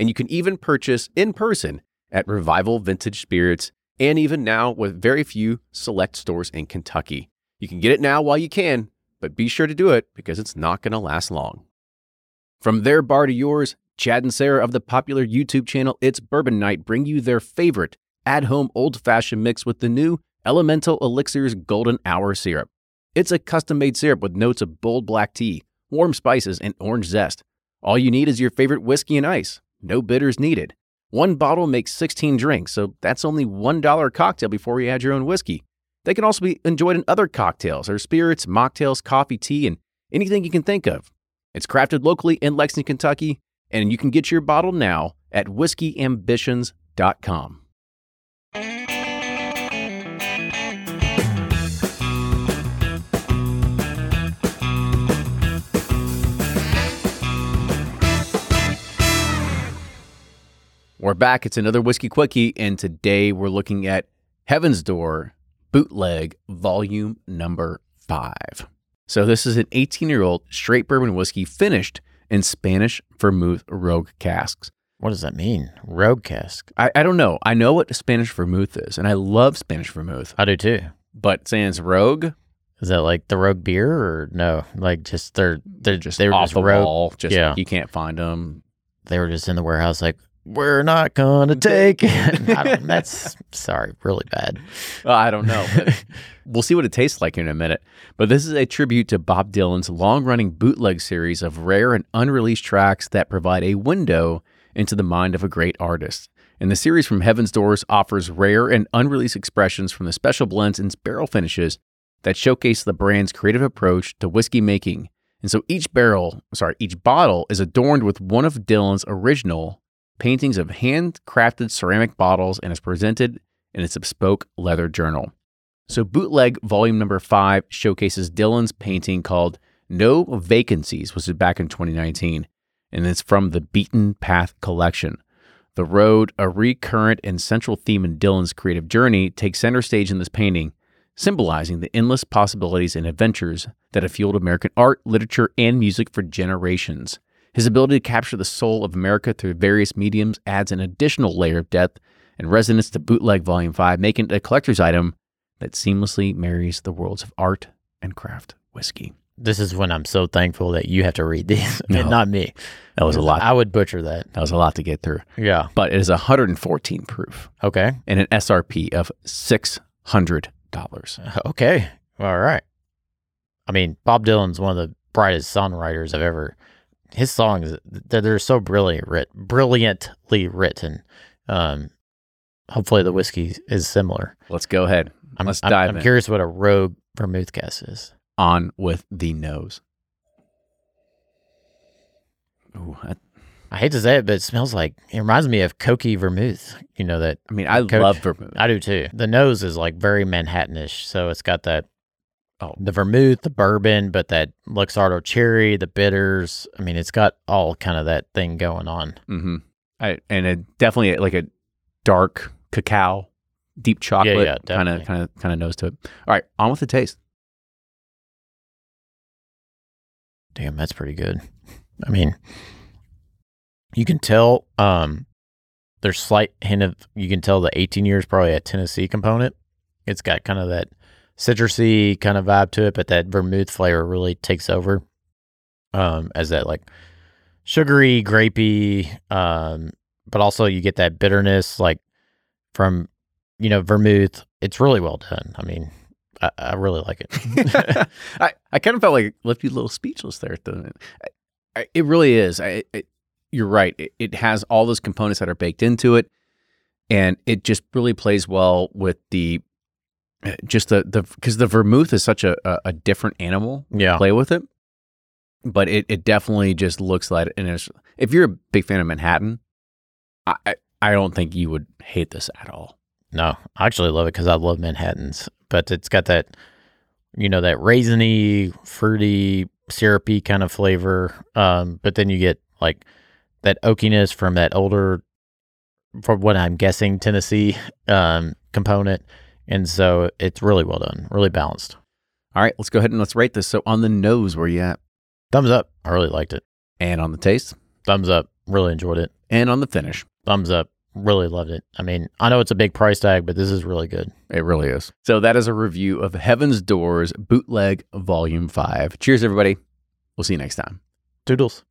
and you can even purchase in person at Revival Vintage Spirits, and even now with very few select stores in Kentucky. You can get it now while you can, but be sure to do it because it's not going to last long. From their bar to yours, Chad and Sarah of the popular YouTube channel It's Bourbon Night bring you their favorite at home old fashioned mix with the new Elemental Elixirs Golden Hour Syrup. It's a custom made syrup with notes of bold black tea, warm spices, and orange zest. All you need is your favorite whiskey and ice. No bitters needed. One bottle makes 16 drinks, so that's only $1 a cocktail before you add your own whiskey. They can also be enjoyed in other cocktails or spirits, mocktails, coffee, tea, and anything you can think of. It's crafted locally in Lexington, Kentucky, and you can get your bottle now at whiskeyambitions.com. We're back. It's another Whiskey Quickie, and today we're looking at Heaven's Door Bootleg Volume Number 5. So, this is an 18 year old straight bourbon whiskey finished in Spanish vermouth rogue casks. What does that mean? Rogue cask. I, I don't know. I know what Spanish vermouth is, and I love Spanish vermouth, I do too. but saying it's rogue, Is that like the rogue beer or no? Like just they're they're just they were off just the rogue. wall. Just yeah. you can't find them. They were just in the warehouse like we're not gonna take it. That's sorry, really bad. Uh, I don't know. we'll see what it tastes like in a minute. But this is a tribute to Bob Dylan's long running bootleg series of rare and unreleased tracks that provide a window into the mind of a great artist. And the series from Heaven's Doors offers rare and unreleased expressions from the special blends and barrel finishes that showcase the brand's creative approach to whiskey making. And so each barrel, sorry, each bottle is adorned with one of Dylan's original paintings of handcrafted ceramic bottles and is presented in its bespoke leather journal. So, Bootleg Volume Number Five showcases Dylan's painting called "No Vacancies," which is back in 2019, and it's from the Beaten Path collection. The road, a recurrent and central theme in Dylan's creative journey, takes center stage in this painting, symbolizing the endless possibilities and adventures that have fueled American art, literature, and music for generations. His ability to capture the soul of America through various mediums adds an additional layer of depth and resonance to Bootleg Volume 5, making it a collector's item that seamlessly marries the worlds of art and craft whiskey. This is when I'm so thankful that you have to read these No. and not me. That was a lot. I would butcher that. That was a lot to get through. Yeah. But it is 114 proof Okay. and an SRP of $600. Okay. All right. I mean, Bob Dylan's one of the brightest songwriters I've ever. His songs, they're, they're so brilliant, writ, brilliantly written. Um, hopefully, the whiskey is similar. Let's go ahead. I'm, Let's I'm- dive I'm in. curious what a rogue vermouth cast is. On with the nose. Ooh, I, I hate to say it, but it smells like it reminds me of Cocchi vermouth. You know that I mean, I Coach- love vermouth. I do too. The nose is like very Manhattanish, so it's got that Oh. the vermouth, the bourbon, but that Luxardo cherry, the bitters. I mean, it's got all kind of that thing going on. Mm-hmm. I, and it definitely like a dark cacao, deep chocolate kind of kind of kind of nose to it. All right, on with the taste. Damn, that's pretty good. I mean, you can tell um there's slight hint of you can tell the 18 years probably a Tennessee component. It's got kind of that citrusy kind of vibe to it, but that vermouth flavor really takes over. Um, as that like sugary, grapey, um, but also you get that bitterness like from you know vermouth. It's really well done. I mean, I, I really like it. I, I kind of felt like left you a little speechless there. At the, I, it really is. I, it, you're right. It, it has all those components that are baked into it, and it just really plays well with the just the the because the vermouth is such a, a, different animal. yeah, Play with it, but it, it definitely just looks like. And it's, if you're a big fan of Manhattan, I, I- I don't think you would hate this at all. No, I actually love it because I love Manhattans, but it's got that, you know, that raisiny, fruity, syrupy kind of flavor. Um, but then you get like that oakiness from that older, from what I'm guessing, Tennessee um, component. And so it's really well done, really balanced. All right, let's go ahead and let's rate this. So on the nose, where you at? Thumbs up. I really liked it. And on the taste? Thumbs up. Really enjoyed it. And on the finish? Thumbs up. Really loved it. I mean, I know it's a big price tag, but this is really good. It really is. So that is a review of Heaven's Doors Bootleg Volume 5. Cheers, everybody. We'll see you next time. Doodles.